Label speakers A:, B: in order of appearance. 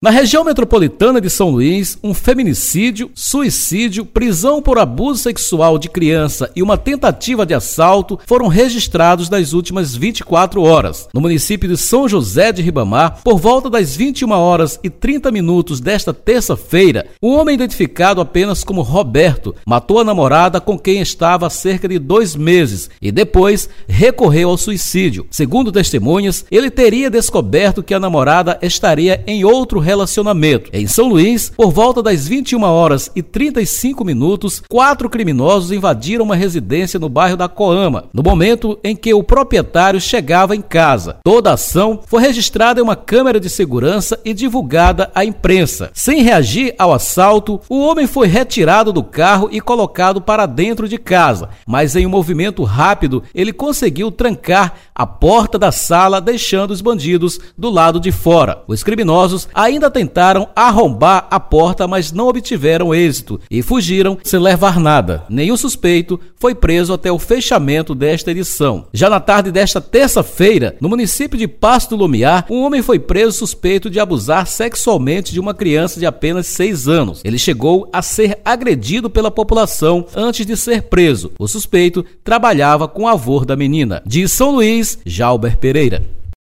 A: Na região metropolitana de São Luís, um feminicídio, suicídio, prisão por abuso sexual de criança e uma tentativa de assalto foram registrados nas últimas 24 horas. No município de São José de Ribamar, por volta das 21 horas e 30 minutos desta terça-feira, um homem identificado apenas como Roberto matou a namorada com quem estava há cerca de dois meses e depois recorreu ao suicídio. Segundo testemunhas, ele teria descoberto que a namorada estaria em outro relacionamento. Em São Luís, por volta das 21 horas e 35 minutos, quatro criminosos invadiram uma residência no bairro da Coama, no momento em que o proprietário chegava em casa. Toda a ação foi registrada em uma câmera de segurança e divulgada à imprensa. Sem reagir ao assalto, o homem foi retirado do carro e colocado para dentro de casa, mas em um movimento rápido, ele conseguiu trancar a porta da sala, deixando os bandidos do lado de fora. Os criminosos ainda tentaram arrombar a porta, mas não obtiveram êxito e fugiram sem levar nada. Nenhum suspeito foi preso até o fechamento desta edição. Já na tarde desta terça-feira, no município de Pasto Lumiar, um homem foi preso suspeito de abusar sexualmente de uma criança de apenas seis anos. Ele chegou a ser agredido pela população antes de ser preso. O suspeito trabalhava com o avô da menina. De São Luís, Jalber Pereira.